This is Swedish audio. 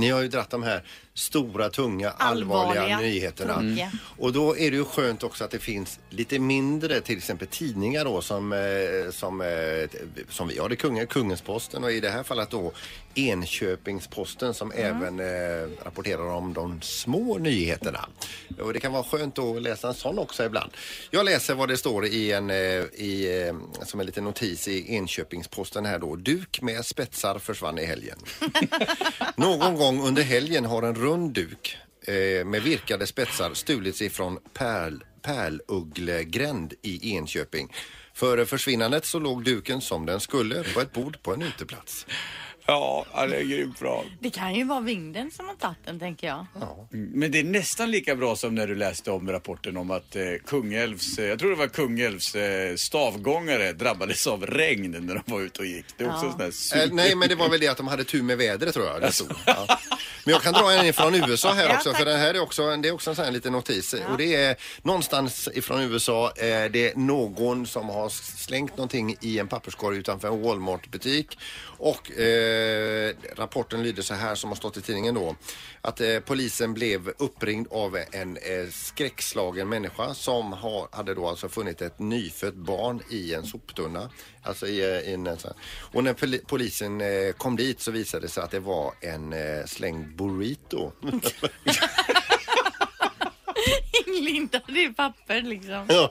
Ni har ju dratt de här stora, tunga, allvarliga, Allvarliga, nyheterna. tråkiga. Och då är det ju skönt också att det finns lite mindre, till exempel tidningar då som, eh, som, eh, som vi har det Kungen, Kungensposten och i det här fallet då Enköpingsposten som även eh, rapporterar om de små nyheterna. Och det kan vara skönt att läsa en sån också ibland. Jag läser vad det står i en, eh, i, som en liten notis i Enköpingsposten här då. Duk med spetsar försvann i helgen. Någon gång under helgen har en rund duk eh, med virkade spetsar stulits ifrån Pärl, Pärlugglegränd i Enköping. Före försvinnandet så låg duken som den skulle på ett bord på en uteplats. Ja, ja, det är grymt bra. Det kan ju vara vinden som har tagit den, tänker jag. Men det är nästan lika bra som när du läste om rapporten om att eh, Kungälvs, eh, jag tror det var Kungälvs eh, stavgångare drabbades av regn när de var ute och gick. Det är också Ja. sån här super... Eh, nej, men det var väl det att de hade tur med vädret tror jag. Det stod. Ja. Men jag kan dra en från USA här Ja, också, tack. för den här är också, det är också en sån här liten notis. Och det är någonstans ifrån USA, eh, det är någon som har slängt någonting i en papperskorg utanför en Walmart-butik. Och eh, rapporten lyder så här som har stått i tidningen då. Att eh, polisen blev uppringd av en eh, skräckslagen människa som har, hade då alltså funnit ett nyfött barn i en soptunna. Alltså i, i en, och när poli- polisen eh, kom dit så visade det sig att det var en eh, slängd burrito. Inlindad i papper liksom. ja.